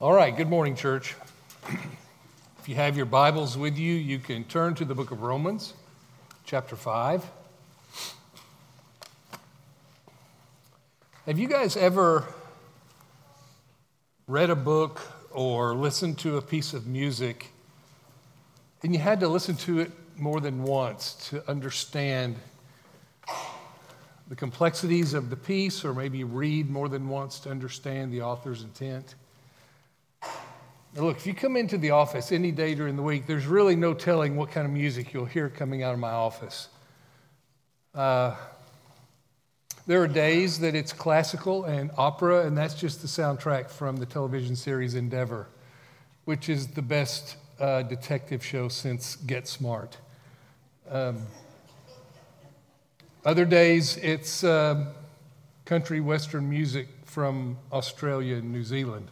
All right, good morning, church. If you have your Bibles with you, you can turn to the book of Romans, chapter 5. Have you guys ever read a book or listened to a piece of music and you had to listen to it more than once to understand the complexities of the piece, or maybe read more than once to understand the author's intent? Look, if you come into the office any day during the week, there's really no telling what kind of music you'll hear coming out of my office. Uh, there are days that it's classical and opera, and that's just the soundtrack from the television series Endeavor, which is the best uh, detective show since Get Smart. Um, other days, it's uh, country western music from Australia and New Zealand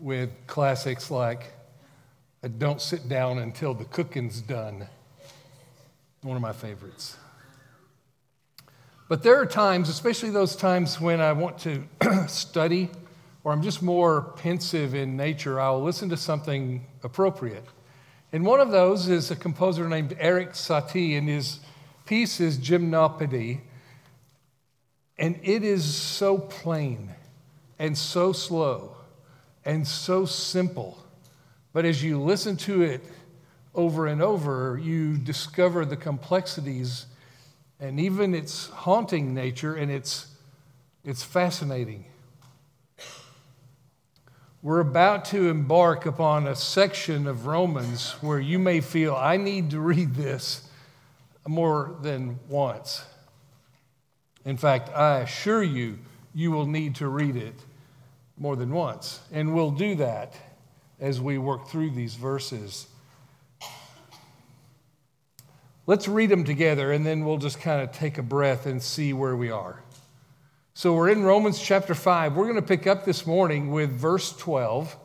with classics like uh, Don't Sit Down Until the Cooking's Done, one of my favorites. But there are times, especially those times when I want to study or I'm just more pensive in nature, I'll listen to something appropriate. And one of those is a composer named Erik Satie, and his piece is Gymnopédie. And it is so plain and so slow and so simple. But as you listen to it over and over, you discover the complexities and even its haunting nature, and it's, it's fascinating. We're about to embark upon a section of Romans where you may feel, I need to read this more than once. In fact, I assure you, you will need to read it more than once. And we'll do that as we work through these verses. Let's read them together and then we'll just kind of take a breath and see where we are. So we're in Romans chapter 5. We're going to pick up this morning with verse 12,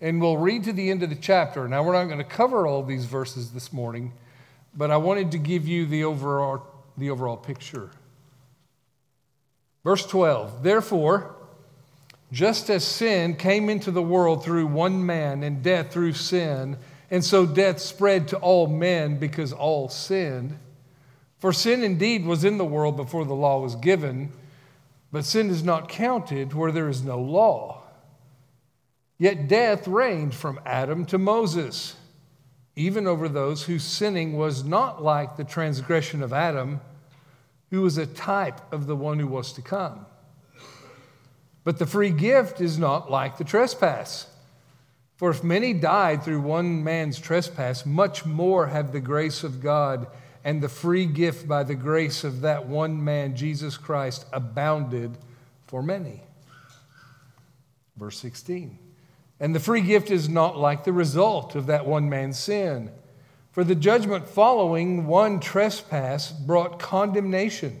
and we'll read to the end of the chapter. Now, we're not going to cover all these verses this morning, but I wanted to give you the overall, the overall picture. Verse 12 Therefore, just as sin came into the world through one man, and death through sin, and so death spread to all men because all sinned. For sin indeed was in the world before the law was given but sin is not counted where there is no law. Yet death reigned from Adam to Moses, even over those whose sinning was not like the transgression of Adam, who was a type of the one who was to come. But the free gift is not like the trespass. For if many died through one man's trespass, much more have the grace of God and the free gift by the grace of that one man, Jesus Christ, abounded for many. Verse 16. And the free gift is not like the result of that one man's sin. For the judgment following one trespass brought condemnation,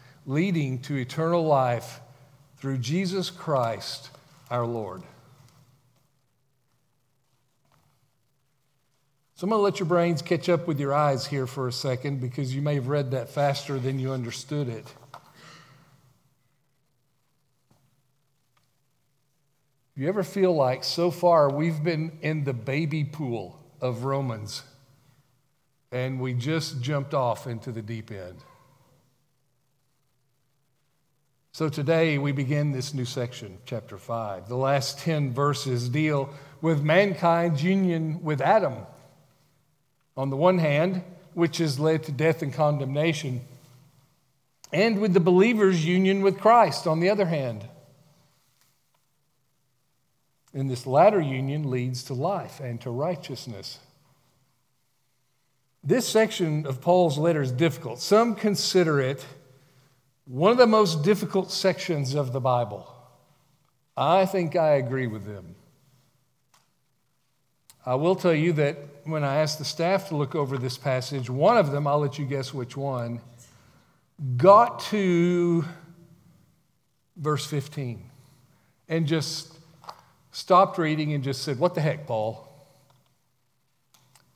leading to eternal life through Jesus Christ our Lord. So I'm going to let your brains catch up with your eyes here for a second because you may have read that faster than you understood it. You ever feel like so far we've been in the baby pool of Romans and we just jumped off into the deep end? So today we begin this new section, chapter 5. The last 10 verses deal with mankind's union with Adam. On the one hand, which has led to death and condemnation, and with the believer's union with Christ on the other hand. And this latter union leads to life and to righteousness. This section of Paul's letter is difficult. Some consider it one of the most difficult sections of the Bible. I think I agree with them. I will tell you that when I asked the staff to look over this passage, one of them, I'll let you guess which one, got to verse 15 and just stopped reading and just said, What the heck, Paul?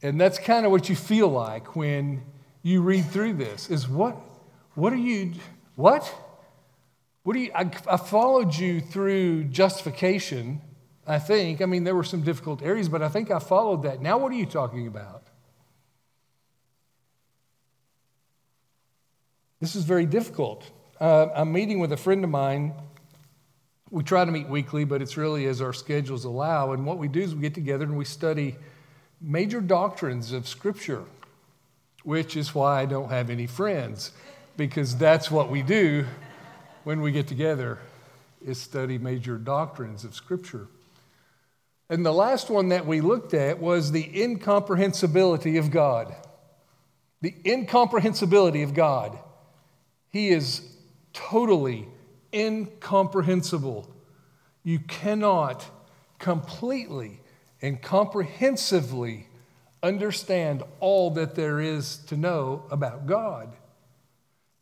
And that's kind of what you feel like when you read through this is what, what are you, what? What do you, I, I followed you through justification, I think. I mean, there were some difficult areas, but I think I followed that. Now, what are you talking about? This is very difficult. Uh, I'm meeting with a friend of mine. We try to meet weekly, but it's really as our schedules allow. And what we do is we get together and we study major doctrines of Scripture, which is why I don't have any friends, because that's what we do when we get together is study major doctrines of Scripture. And the last one that we looked at was the incomprehensibility of God. The incomprehensibility of God. He is totally incomprehensible. You cannot completely and comprehensively understand all that there is to know about God.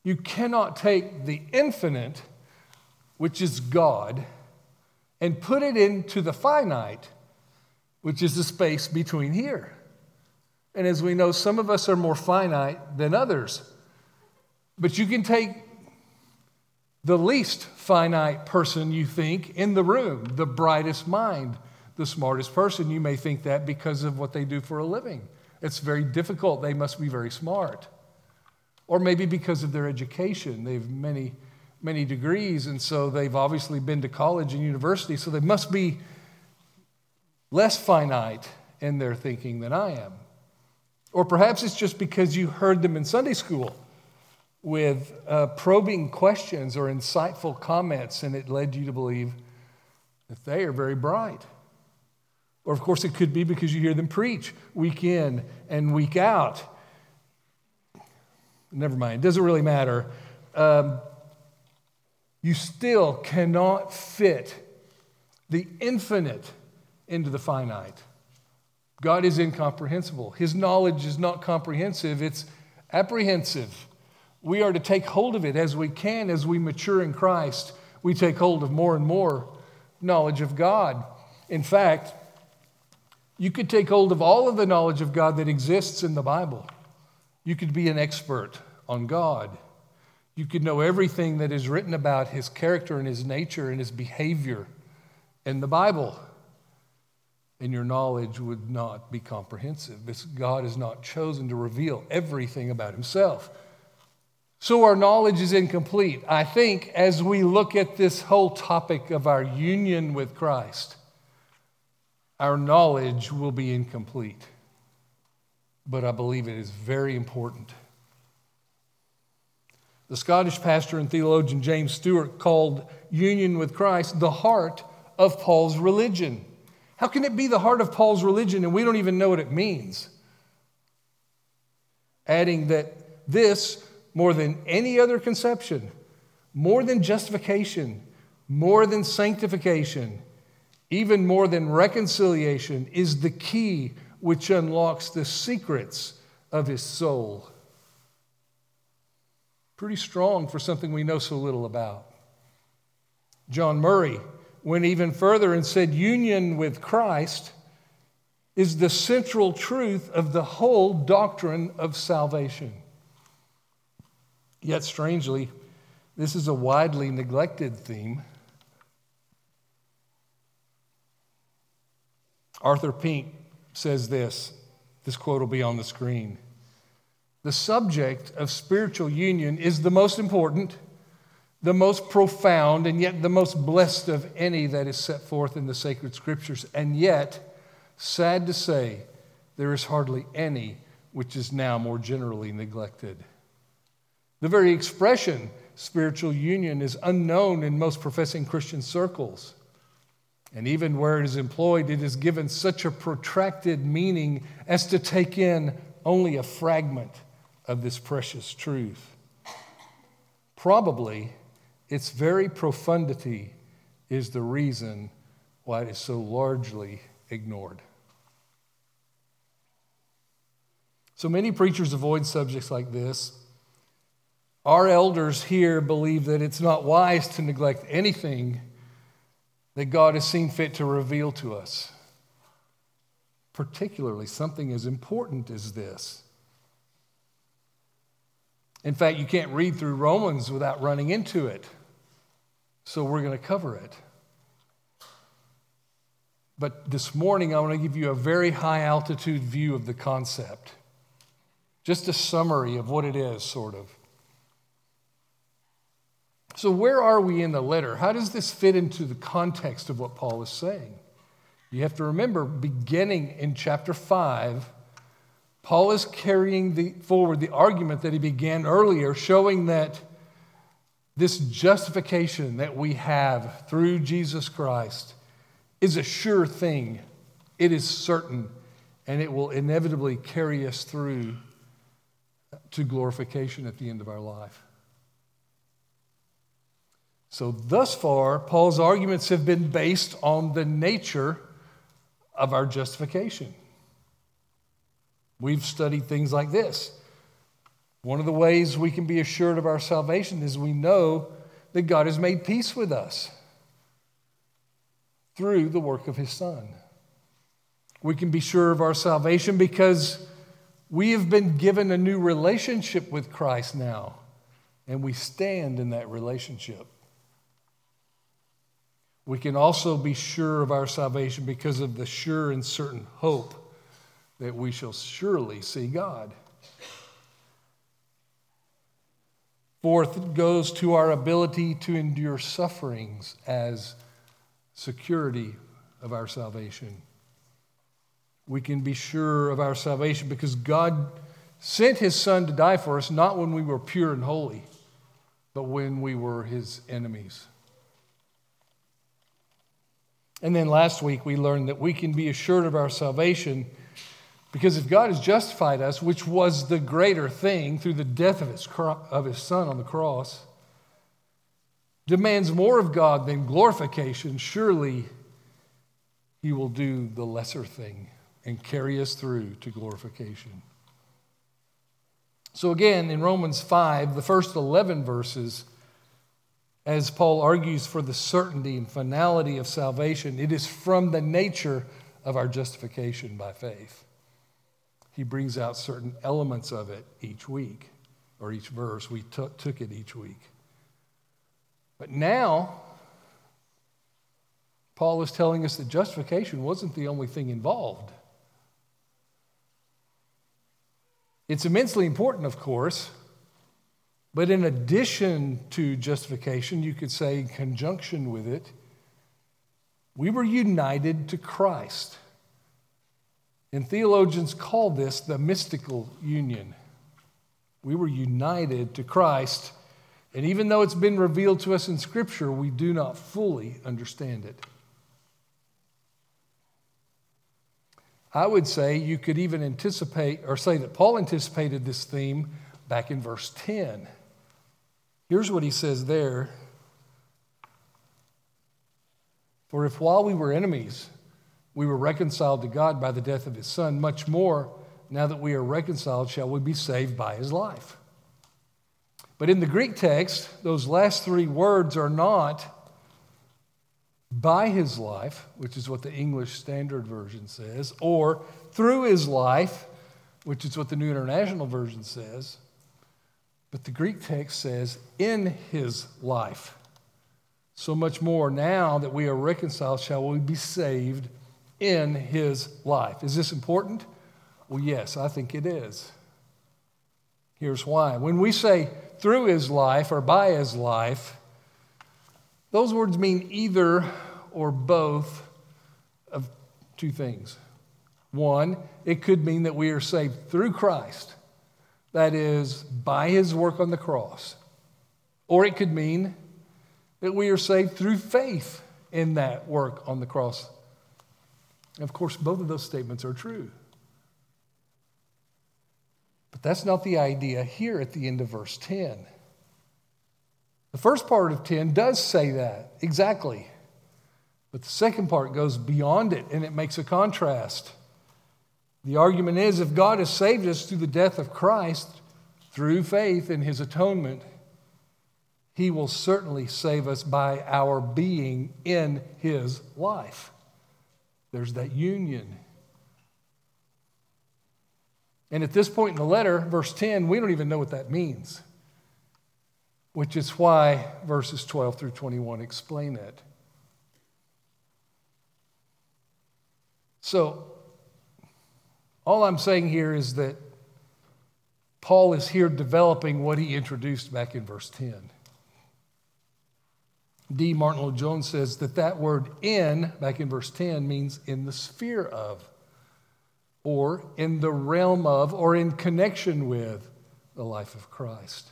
You cannot take the infinite, which is God, and put it into the finite, which is the space between here. And as we know, some of us are more finite than others. But you can take the least finite person you think in the room, the brightest mind, the smartest person. You may think that because of what they do for a living. It's very difficult. They must be very smart. Or maybe because of their education. They've many, many degrees, and so they've obviously been to college and university, so they must be less finite in their thinking than I am. Or perhaps it's just because you heard them in Sunday school with uh, probing questions or insightful comments, and it led you to believe that they are very bright. Or, of course, it could be because you hear them preach week in and week out. Never mind, it doesn't really matter. Um, you still cannot fit the infinite into the finite. God is incomprehensible. His knowledge is not comprehensive, it's apprehensive. We are to take hold of it as we can as we mature in Christ. We take hold of more and more knowledge of God. In fact, you could take hold of all of the knowledge of God that exists in the Bible. You could be an expert on God. You could know everything that is written about his character and his nature and his behavior in the Bible. And your knowledge would not be comprehensive because God has not chosen to reveal everything about himself. So our knowledge is incomplete. I think as we look at this whole topic of our union with Christ, our knowledge will be incomplete. But I believe it is very important. The Scottish pastor and theologian James Stewart called union with Christ the heart of Paul's religion. How can it be the heart of Paul's religion and we don't even know what it means? Adding that this, more than any other conception, more than justification, more than sanctification, even more than reconciliation, is the key which unlocks the secrets of his soul. Pretty strong for something we know so little about. John Murray went even further and said union with Christ is the central truth of the whole doctrine of salvation. Yet, strangely, this is a widely neglected theme. Arthur Pink says this. This quote will be on the screen. The subject of spiritual union is the most important, the most profound and yet the most blessed of any that is set forth in the sacred scriptures. And yet, sad to say, there is hardly any which is now more generally neglected. The very expression spiritual union is unknown in most professing Christian circles. And even where it is employed, it is given such a protracted meaning as to take in only a fragment of this precious truth. Probably its very profundity is the reason why it is so largely ignored. So many preachers avoid subjects like this. Our elders here believe that it's not wise to neglect anything that God has seen fit to reveal to us, particularly something as important as this. In fact, you can't read through Romans without running into it. So we're going to cover it. But this morning, I want to give you a very high altitude view of the concept. Just a summary of what it is, sort of. So, where are we in the letter? How does this fit into the context of what Paul is saying? You have to remember, beginning in chapter 5, Paul is carrying the, forward the argument that he began earlier, showing that this justification that we have through Jesus Christ is a sure thing. It is certain, and it will inevitably carry us through to glorification at the end of our life. So, thus far, Paul's arguments have been based on the nature of our justification. We've studied things like this. One of the ways we can be assured of our salvation is we know that God has made peace with us through the work of His Son. We can be sure of our salvation because we have been given a new relationship with Christ now, and we stand in that relationship. We can also be sure of our salvation because of the sure and certain hope that we shall surely see God. Fourth, goes to our ability to endure sufferings as security of our salvation. We can be sure of our salvation because God sent his Son to die for us, not when we were pure and holy, but when we were his enemies. And then last week we learned that we can be assured of our salvation because if God has justified us, which was the greater thing through the death of his, of his Son on the cross, demands more of God than glorification, surely he will do the lesser thing and carry us through to glorification. So, again, in Romans 5, the first 11 verses, as Paul argues for the certainty and finality of salvation, it is from the nature of our justification by faith. He brings out certain elements of it each week or each verse. We t- took it each week. But now, Paul is telling us that justification wasn't the only thing involved. It's immensely important, of course, but in addition to justification, you could say in conjunction with it, we were united to Christ. And theologians call this the mystical union. We were united to Christ, and even though it's been revealed to us in Scripture, we do not fully understand it. I would say you could even anticipate or say that Paul anticipated this theme back in verse 10. Here's what he says there For if while we were enemies, we were reconciled to God by the death of his Son, much more, now that we are reconciled, shall we be saved by his life. But in the Greek text, those last three words are not by his life, which is what the English Standard Version says, or through his life, which is what the New International Version says. But the Greek text says, in his life. So much more now that we are reconciled, shall we be saved in his life. Is this important? Well, yes, I think it is. Here's why. When we say through his life or by his life, Those words mean either or both of two things. One, it could mean that we are saved through Christ, that is, by his work on the cross. Or it could mean that we are saved through faith in that work on the cross. of course, both of those statements are true. But that's not the idea here at the end of verse 10. The first part of 10 does say that, exactly. But the second part goes beyond it and it makes a contrast. The argument is if God has saved us through the death of Christ, through faith in his atonement, he will certainly save us by our being in his life. There's that union. And at this point in the letter, verse 10, we don't even know what that means, which is why verses 12 through 21 explain it. So, all I'm saying here is that Paul is here developing what he introduced back in verse 10. D. Martyn Lloyd-Jones says that that word in, back in verse 10, means in the sphere of, or in the realm of, or in connection with the life of Christ.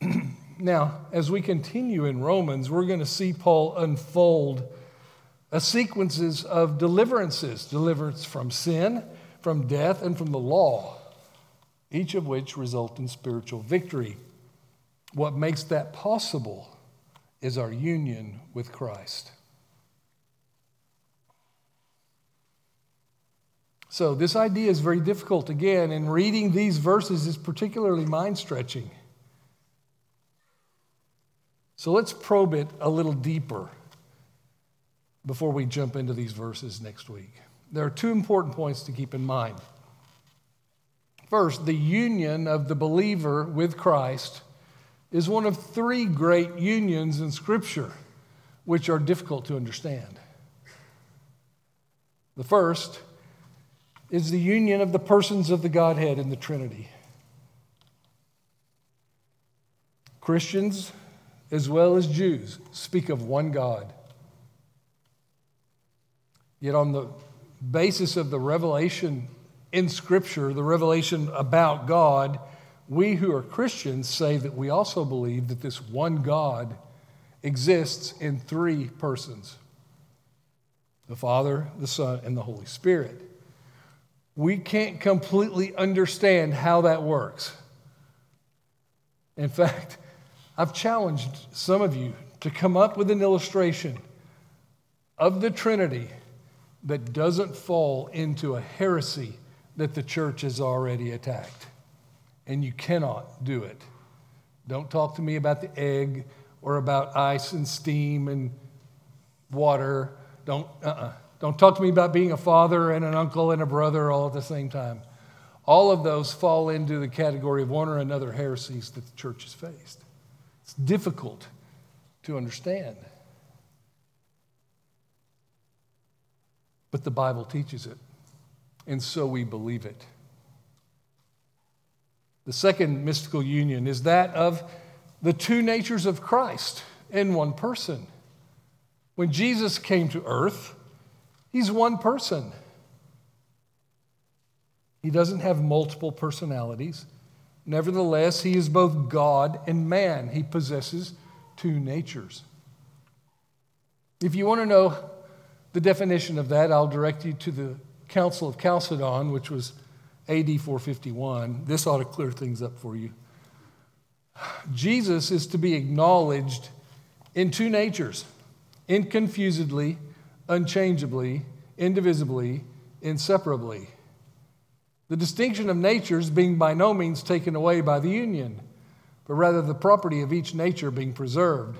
now, as we continue in Romans, we're going to see Paul unfold a sequences of deliverances deliverance from sin, from death, and from the law, each of which result in spiritual victory. What makes that possible is our union with Christ. So, this idea is very difficult again, and reading these verses is particularly mind stretching. So, let's probe it a little deeper before we jump into these verses next week. There are two important points to keep in mind. First, the union of the believer with Christ is one of three great unions in Scripture which are difficult to understand. The first is the union of the persons of the Godhead in the Trinity. Christians, as well as Jews, speak of one God. Yet, on the basis of the revelation in Scripture, the revelation about God, we who are Christians say that we also believe that this one God exists in three persons the Father, the Son, and the Holy Spirit. We can't completely understand how that works. In fact, I've challenged some of you to come up with an illustration of the Trinity that doesn't fall into a heresy that the church has already attacked and you cannot do it. Don't talk to me about the egg or about ice and steam and water. Don't, uh-uh. Don't talk to me about being a father and an uncle and a brother all at the same time. All of those fall into the category of one or another heresies that the church has faced. It's difficult to understand. But the Bible teaches it, and so we believe it. The second mystical union is that of the two natures of Christ in one person. When Jesus came to earth, he's one person. He doesn't have multiple personalities. Nevertheless, he is both God and man. He possesses two natures. If you want to know the definition of that, I'll direct you to the Council of Chalcedon, which was AD 451. This ought to clear things up for you. Jesus is to be acknowledged in two natures inconfusedly, unchangeably, indivisibly, inseparably. The distinction of natures being by no means taken away by the union, but rather the property of each nature being preserved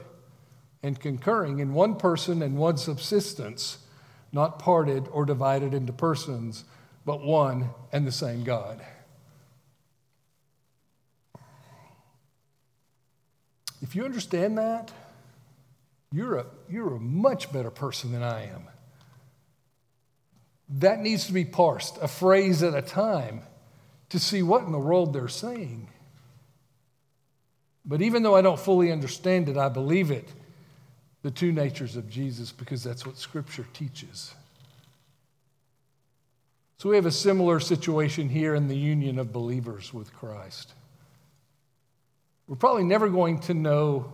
and concurring in one person and one subsistence, not parted or divided into persons but one and the same God. If you understand that, you're a, you're a much better person than I am. That needs to be parsed, a phrase at a time, to see what in the world they're saying. But even though I don't fully understand it, I believe it the two natures of Jesus because that's what Scripture teaches. So we have a similar situation here in the union of believers with Christ. We're probably never going to know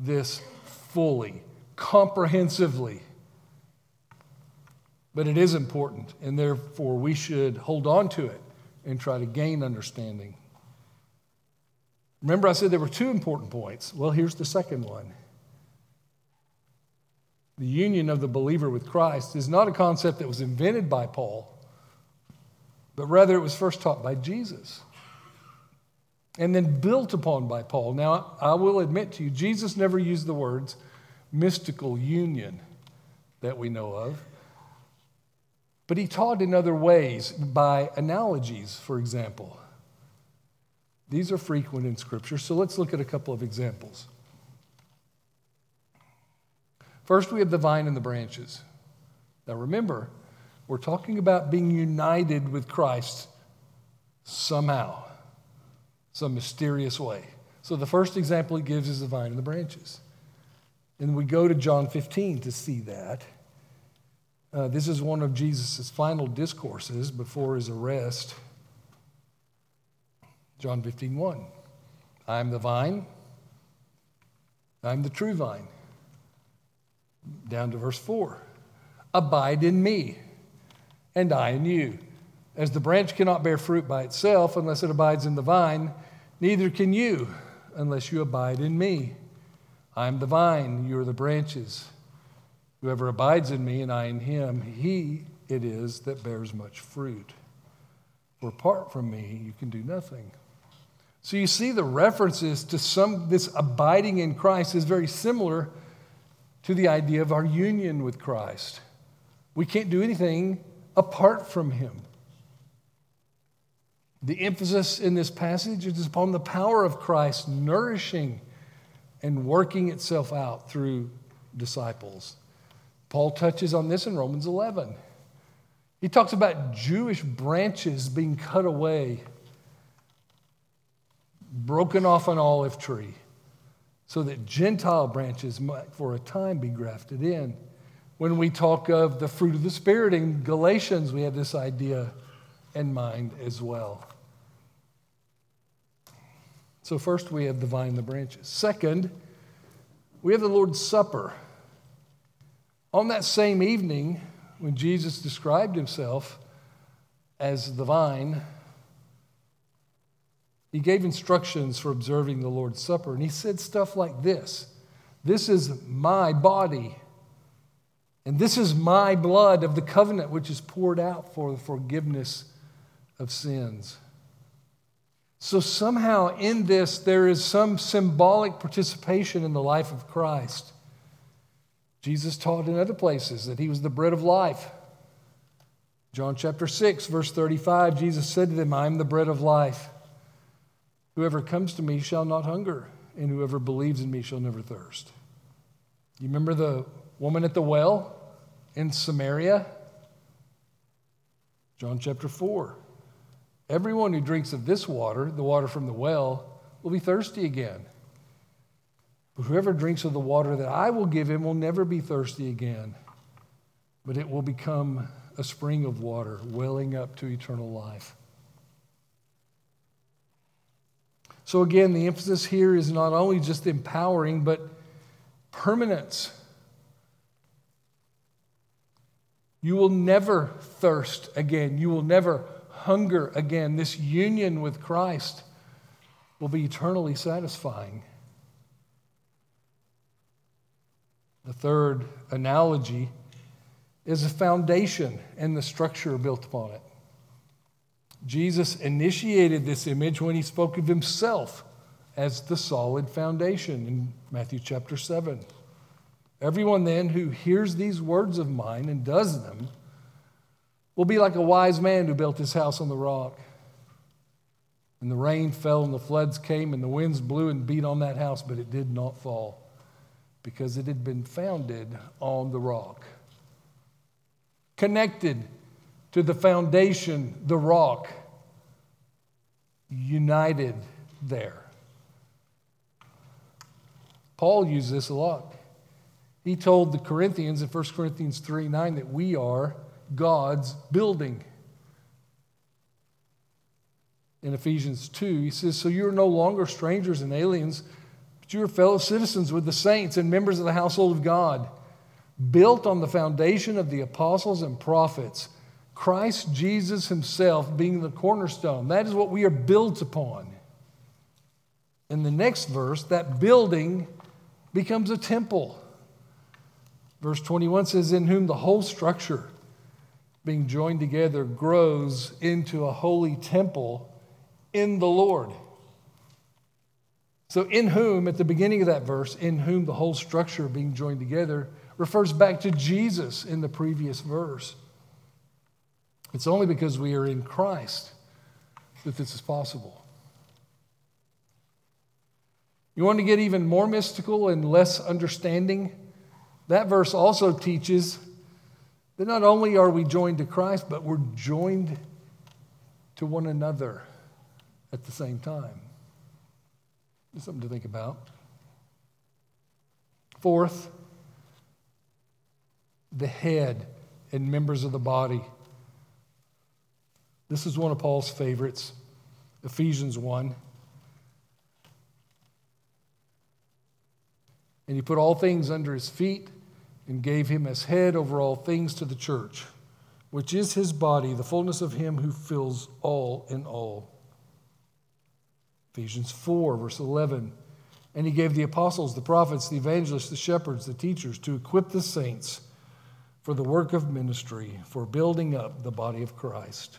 this fully, comprehensively. But it is important, and therefore we should hold on to it and try to gain understanding. Remember, I said there were two important points. Well, here's the second one. The union of the believer with Christ is not a concept that was invented by Paul, but rather it was first taught by Jesus and then built upon by Paul. Now, I will admit to you, Jesus never used the words mystical union that we know of, but he taught in other ways by analogies, for example. These are frequent in Scripture, so let's look at a couple of examples. First, we have the vine and the branches. Now, remember, we're talking about being united with Christ somehow, some mysterious way. So, the first example he gives is the vine and the branches. And we go to John 15 to see that. Uh, this is one of Jesus' final discourses before his arrest. John 15, 1. I am the vine, I'm the true vine down to verse 4. Abide in me, and I in you. As the branch cannot bear fruit by itself unless it abides in the vine, neither can you unless you abide in me. I am the vine, you are the branches. Whoever abides in me and I in him, he it is that bears much fruit. For apart from me, you can do nothing. So you see the references to some this abiding in Christ is very similar to the idea of our union with Christ. We can't do anything apart from Him. The emphasis in this passage is upon the power of Christ nourishing and working itself out through disciples. Paul touches on this in Romans 11. He talks about Jewish branches being cut away, broken off an olive tree so that Gentile branches might for a time be grafted in. When we talk of the fruit of the Spirit in Galatians, we have this idea in mind as well. So, first we have the vine the branches. Second, we have the Lord's Supper. On that same evening, when Jesus described himself as the vine, he gave instructions for observing the Lord's Supper, and he said stuff like this This is my body, and this is my blood of the covenant, which is poured out for the forgiveness of sins. So, somehow in this, there is some symbolic participation in the life of Christ. Jesus taught in other places that he was the bread of life. John chapter 6, verse 35, Jesus said to them, I am the bread of life. Whoever comes to me shall not hunger, and whoever believes in me shall never thirst. You remember the woman at the well in Samaria? John chapter 4. Everyone who drinks of this water, the water from the well, will be thirsty again. But whoever drinks of the water that I will give him will never be thirsty again, but it will become a spring of water welling up to eternal life. So, again, the emphasis here is not only just empowering, but permanence. You will never thirst again. You will never hunger again. This union with Christ will be eternally satisfying. The third analogy is a foundation and the structure built upon it. Jesus initiated this image when he spoke of himself as the solid foundation in Matthew chapter 7. Everyone then who hears these words of mine and does them will be like a wise man who built his house on the rock. And the rain fell and the floods came and the winds blew and beat on that house, but it did not fall because it had been founded on the rock. Connected to the foundation, the rock, united there. Paul used this a lot. He told the Corinthians in 1 Corinthians 3 9 that we are God's building. In Ephesians 2, he says, So you're no longer strangers and aliens, but you are fellow citizens with the saints and members of the household of God, built on the foundation of the apostles and prophets, Christ Jesus himself being the cornerstone. That is what we are built upon. In the next verse, that building becomes a temple. Verse 21 says, In whom the whole structure, being joined together, grows into a holy temple in the Lord. So, in whom, at the beginning of that verse, in whom the whole structure being joined together refers back to Jesus in the previous verse. It's only because we are in Christ that this is possible. You want to get even more mystical and less understanding? That verse also teaches that not only are we joined to Christ, but we're joined to one another at the same time. It's something to think about. Fourth, the head and members of the body. This is one of Paul's favorites, Ephesians 1. And he put all things under his feet and gave him as head over all things to the church, which is his body, the fullness of him who fills all in all. Ephesians 4, verse 11. And he gave the apostles, the prophets, the evangelists, the shepherds, the teachers to equip the saints for the work of ministry, for building up the body of Christ.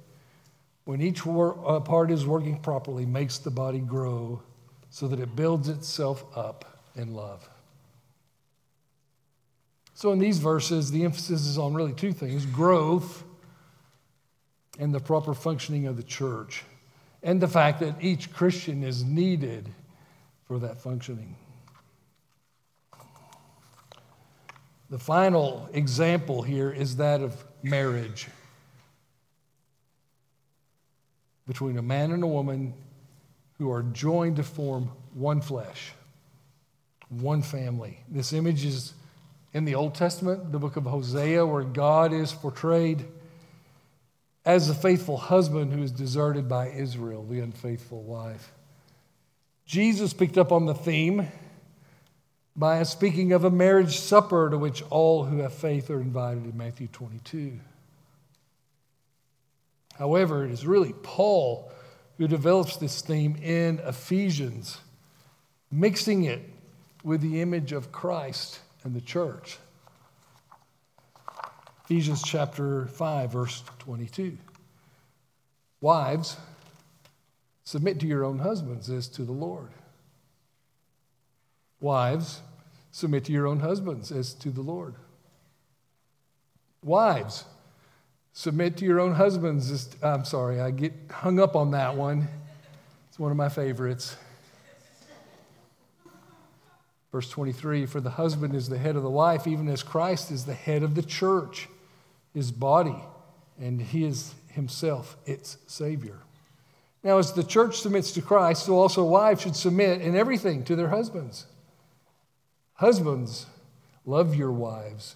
when each uh, part is working properly, makes the body grow so that it builds itself up in love. So, in these verses, the emphasis is on really two things growth and the proper functioning of the church and the fact that each Christian is needed for that functioning. The final example here is that of marriage between a man and a woman who are joined to form one flesh, one family. This image is in the Old Testament, the book of Hosea, where God is portrayed as the faithful husband who is deserted by Israel, the unfaithful wife. Jesus picked up on the theme by speaking of a marriage supper to which all who have faith are invited in Matthew 22. However, it is really Paul who develops this theme in Ephesians, mixing it with the image of Christ and the church. Ephesians chapter 5, verse 22. Wives, submit to your own husbands as to the Lord. Wives, submit to your own husbands as to the Lord. Wives, submit to your own husbands. I'm sorry, I get hung up on that one. It's one of my favorites. Verse 23 For the husband is the head of the wife, even as Christ is the head of the church his body, and he is himself its Savior. Now, as the church submits to Christ, so also wives should submit in everything to their husbands. Husbands, love your wives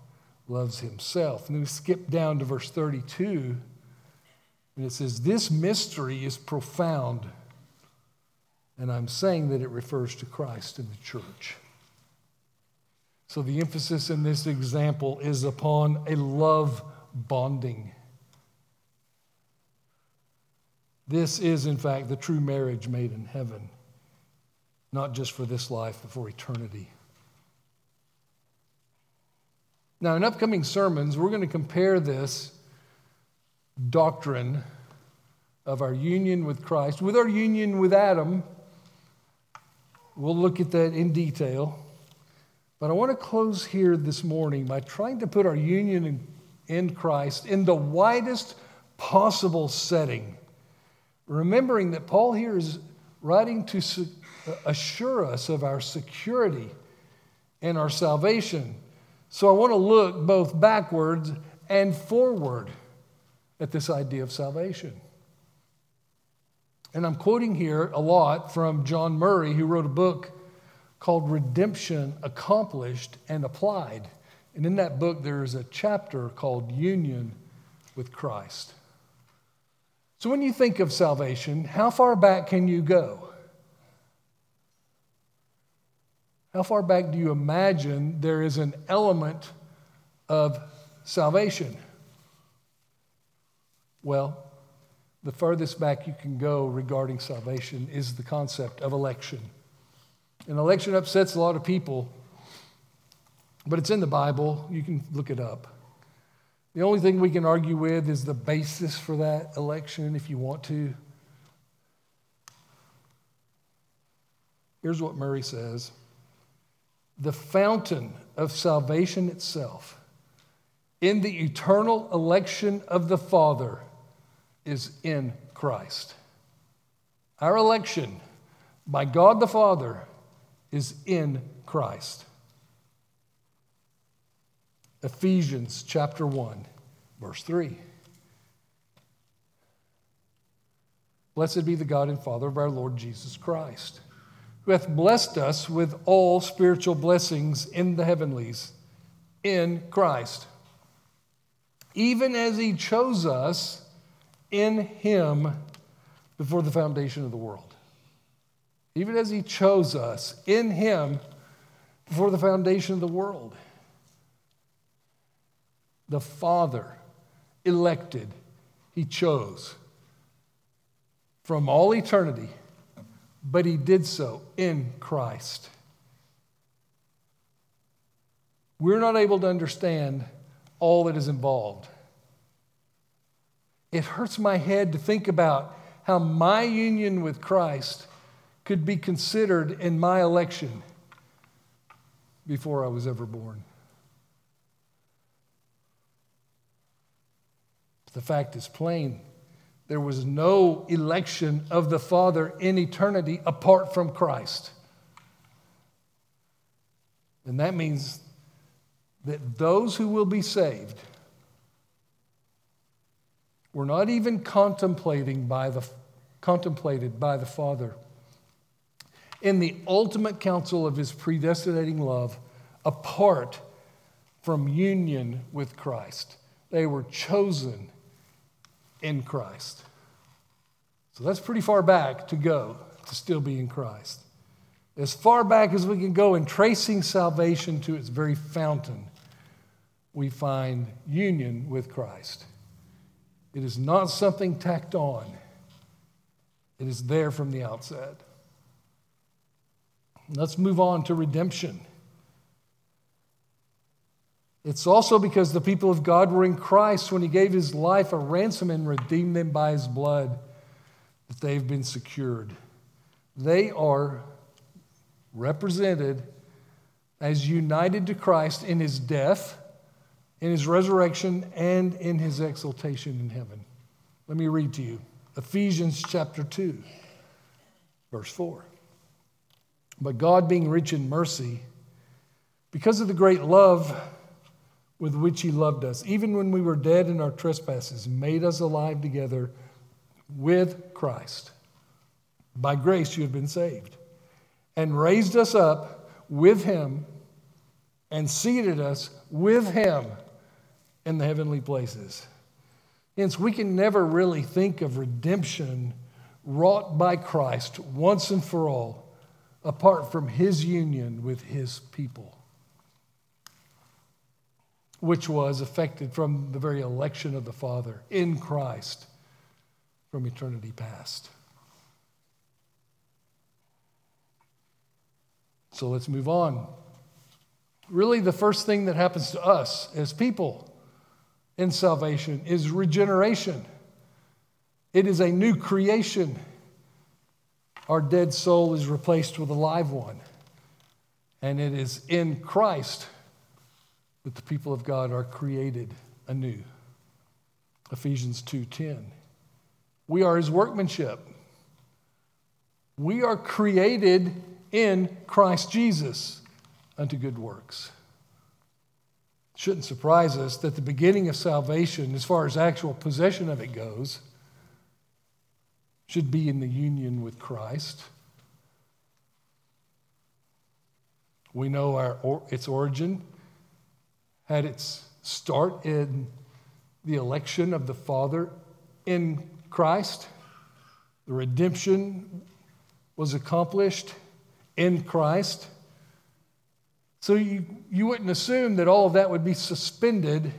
loves himself. And then we skip down to verse 32, and it says, This mystery is profound. And I'm saying that it refers to Christ and the church. So the emphasis in this example is upon a love bonding. This is, in fact, the true marriage made in heaven, not just for this life, but for eternity. Now, in upcoming sermons, we're going to compare this doctrine of our union with Christ with our union with Adam. We'll look at that in detail. But I want to close here this morning by trying to put our union in, Christ in the widest possible setting. Remembering that Paul here is writing to uh, assure us of our security and our salvation. So I want to look both backwards and forward at this idea of salvation. And I'm quoting here a lot from John Murray, who wrote a book called Redemption Accomplished and Applied. And in that book, there's a chapter called Union with Christ. So when you think of salvation, how far back can you go? How far back do you imagine there is an element of salvation? Well, the furthest back you can go regarding salvation is the concept of election. An election upsets a lot of people, but it's in the Bible. You can look it up. The only thing we can argue with is the basis for that election if you want to. Here's what Murray says The fountain of salvation itself in the eternal election of the Father is in Christ. Our election by God the Father is in Christ. Ephesians chapter 1, verse 3. Blessed be the God and Father of our Lord Jesus Christ, who hath blessed us with all spiritual blessings in the heavenlies in Christ, even as he chose us in him before the foundation of the world. Even as he chose us in him before the foundation of the world. The Father elected, he chose from all eternity, but he did so in Christ. We're not able to understand all that is involved. It hurts my head to think about how my union with Christ could be considered in my election before I was ever born. The fact is plain. There was no election of the Father in eternity apart from Christ. And that means that those who will be saved were not even contemplating by the, contemplated by the Father. In the ultimate counsel of his predestinating love, apart from union with Christ, they were chosen in Christ. So that's pretty far back to go to still be in Christ. As far back as we can go in tracing salvation to its very fountain, we find union with Christ. It is not something tacked on, it is there from the outset. Let's move on to redemption. It's also because the people of God were in Christ when He gave His life a ransom and redeemed them by His blood that they've been secured. They are represented as united to Christ in His death in his resurrection and in his exaltation in heaven. Let me read to you Ephesians chapter 2, verse 4. But God, being rich in mercy, because of the great love with which he loved us, even when we were dead in our trespasses, made us alive together with Christ. By grace you have been saved, and raised us up with him, and seated us with him in the heavenly places. Hence, we can never really think of redemption wrought by Christ once and for all apart from his union with his people. Which was affected from the very election of the Father in Christ from eternity past. So let's move on. Really, the first thing that happens to us as people in salvation is regeneration. It is a new creation. Our dead soul is replaced with a live one. And it is in Christ that the people of God are created anew. Ephesians 2:10. We are his workmanship. We are created in Christ Jesus unto good works. Shouldn't surprise us that the beginning of salvation, as far as actual possession of it goes, should be in the union with Christ. We know our, its origin had its start in the election of the Father in Christ. The redemption was accomplished in Christ. So you, you wouldn't assume that all of that would be suspended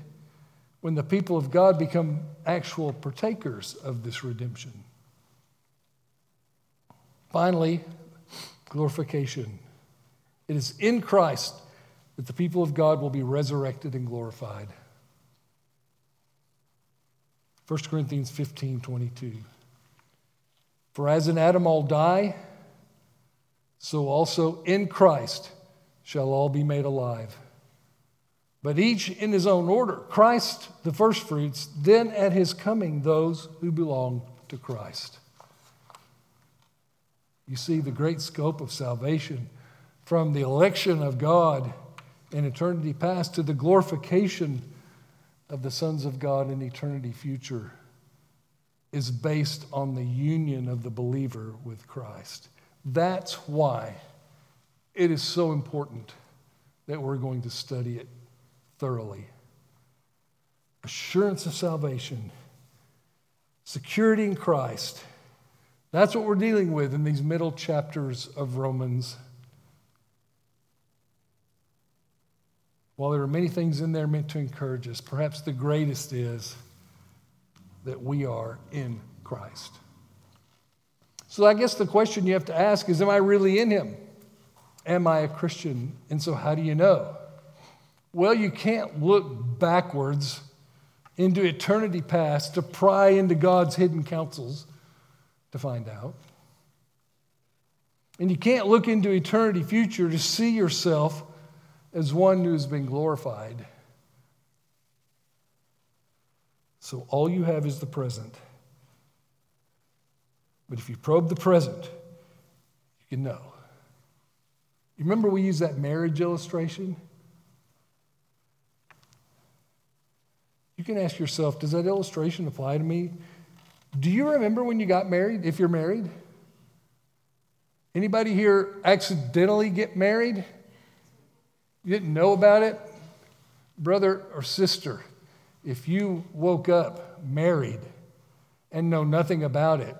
when the people of God become actual partakers of this redemption. Finally, glorification. It is in Christ that the people of God will be resurrected and glorified. 1 Corinthians 15 22. For as in Adam all die, so also in Christ shall all be made alive. But each in his own order Christ the firstfruits, then at his coming, those who belong to Christ. You see the great scope of salvation from the election of God in eternity past to the glorification of the sons of God in eternity future is based on the union of the believer with Christ. That's why it is so important that we're going to study it thoroughly. Assurance of salvation, security in Christ. That's what we're dealing with in these middle chapters of Romans. While there are many things in there meant to encourage us, perhaps the greatest is that we are in Christ. So I guess the question you have to ask is Am I really in Him? Am I a Christian? And so, how do you know? Well, you can't look backwards into eternity past to pry into God's hidden counsels to find out. And you can't look into eternity future to see yourself as one who's been glorified. So all you have is the present. But if you probe the present, you can know. You remember we used that marriage illustration? You can ask yourself, does that illustration apply to me? Do you remember when you got married, if you're married? Anybody here accidentally get married? You didn't know about it? Brother or sister, if you woke up married and know nothing about it,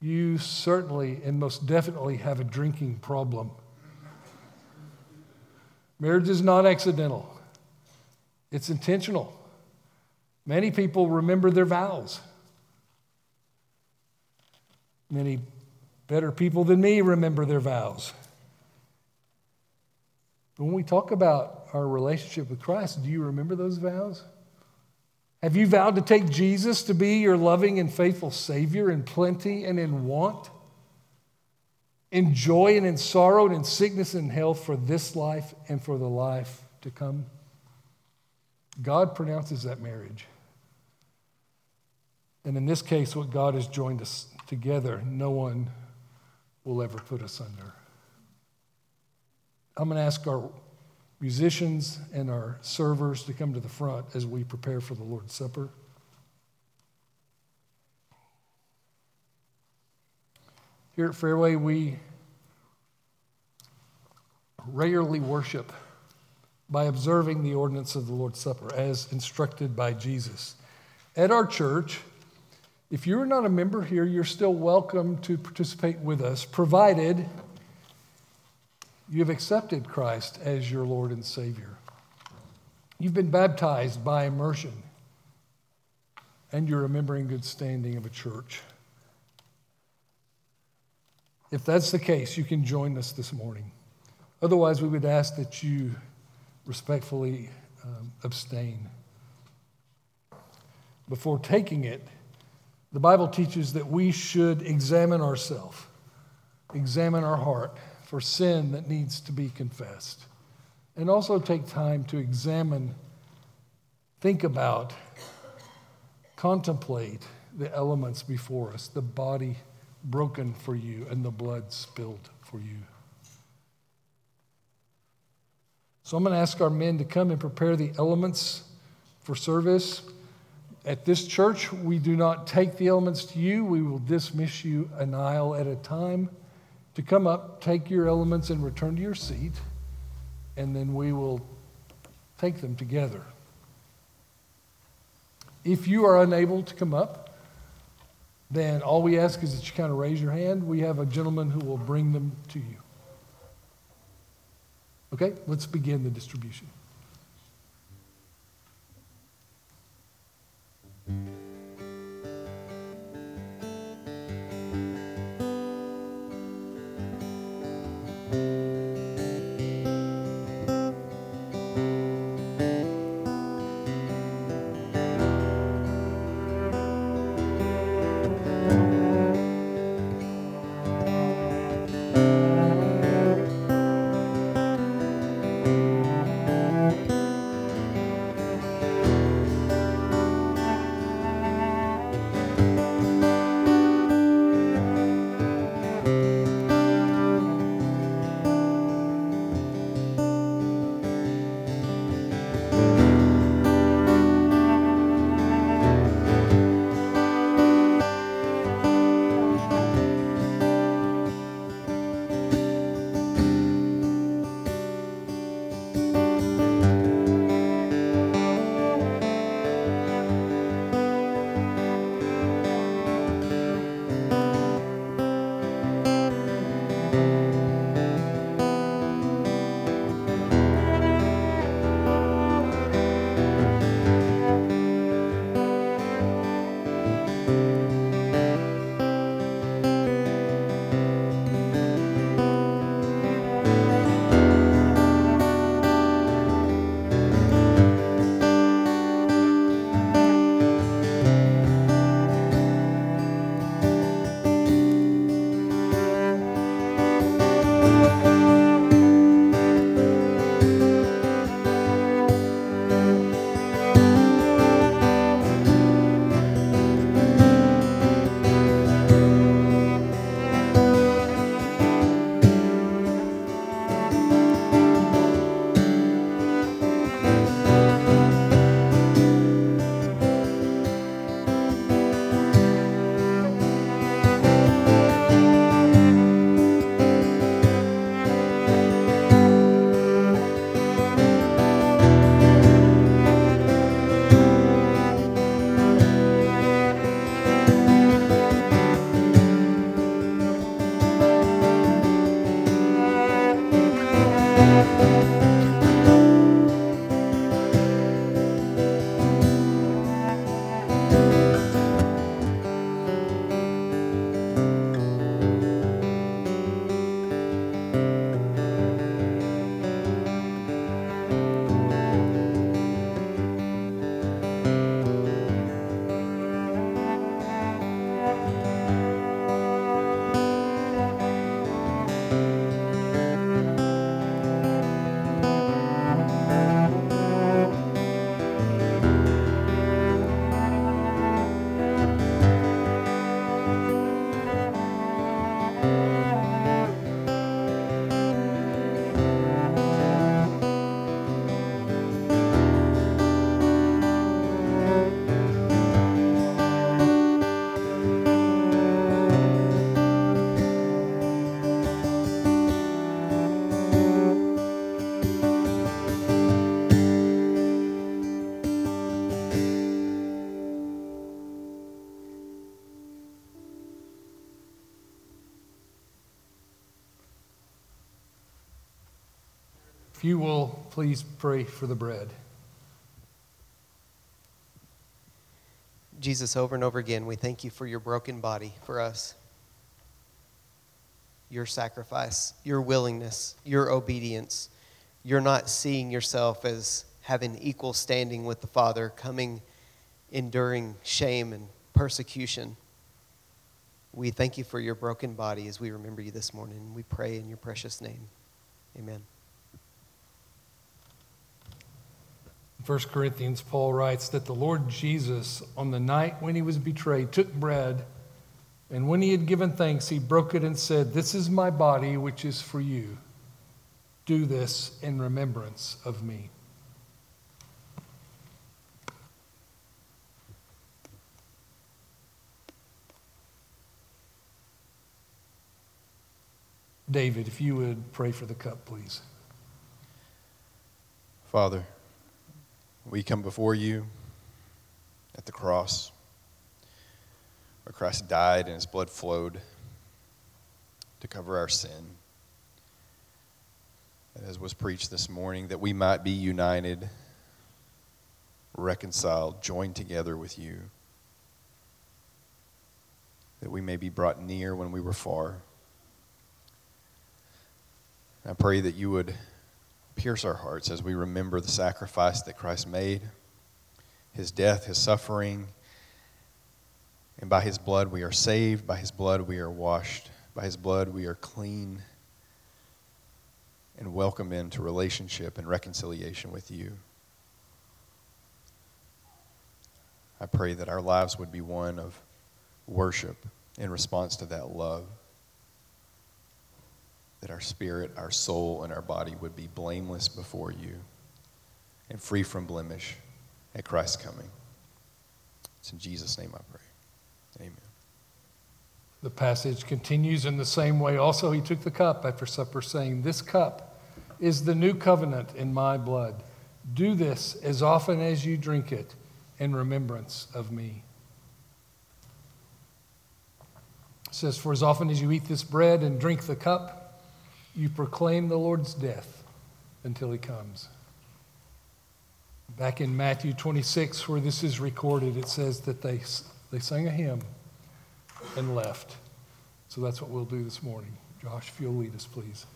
you certainly and most definitely have a drinking problem. Marriage is not accidental, it's intentional. Many people remember their vows. Many better people than me remember their vows. When we talk about our relationship with Christ, do you remember those vows? Have you vowed to take Jesus to be your loving and faithful Savior in plenty and in want? In joy and in sorrow and in sickness and health for this life and for the life to come? God pronounces that marriage. And in this case, what God has joined us together, no one will ever put us under. I'm going to ask our musicians and our servers to come to the front as we prepare for the Lord's Supper. Here at Fairway, we regularly worship by observing the ordinance of the Lord's Supper as instructed by Jesus. At our church, if you're not a member here, you're still welcome to participate with us, provided you have accepted Christ as your Lord and Savior. You've been baptized by immersion, and you're a member in good standing of a church. If that's the case, you can join us this morning. Otherwise, we would ask that you respectfully um, abstain. Before taking it, the Bible teaches that we should examine ourselves, examine our heart for sin that needs to be confessed, and also take time to examine, think about, contemplate the elements before us, the body broken for you and the blood spilled for you. So I'm going to ask our men to come and prepare the elements for service. At this church, we do not take the elements to you. We will dismiss you an aisle at a time to come up, take your elements, and return to your seat, and then we will take them together. If you are unable to come up, then all we ask is that you kind of raise your hand. We have a gentleman who will bring them to you. Okay, let's begin the distribution. You will please pray for the bread. Jesus, over and over again, we thank you for your broken body for us, your sacrifice, your willingness, your obedience. You're not seeing yourself as having equal standing with the Father, coming, enduring shame and persecution. We thank you for your broken body as we remember you this morning. We pray in your precious name. Amen. 1 Corinthians, Paul writes that the Lord Jesus, on the night when he was betrayed, took bread, and when he had given thanks, he broke it and said, This is my body, which is for you. Do this in remembrance of me. David, if you would pray for the cup, please. Father, we come before you at the cross where Christ died and his blood flowed to cover our sin. And as was preached this morning, that we might be united, reconciled, joined together with you, that we may be brought near when we were far. I pray that you would pierce our hearts as we remember the sacrifice that Christ made, his death, his suffering. And by his blood we are saved, by his blood we are washed, by his blood we are clean and welcome into relationship and reconciliation with you. I pray that our lives would be one of worship in response to that love that our spirit, our soul, and our body would be blameless before you and free from blemish at Christ's coming. It's in Jesus' name I pray. Amen. The passage continues in the same way. Also, he took the cup after supper, saying, This cup is the new covenant in my blood. Do this as often as you drink it in remembrance of me. It says, For as often as you eat this bread and drink the cup, you proclaim the Lord's death until he comes. Back in Matthew 26, where this is recorded, it says that they, they sang a hymn and left. So that's what we'll do this morning. Josh, if you'll lead us, please.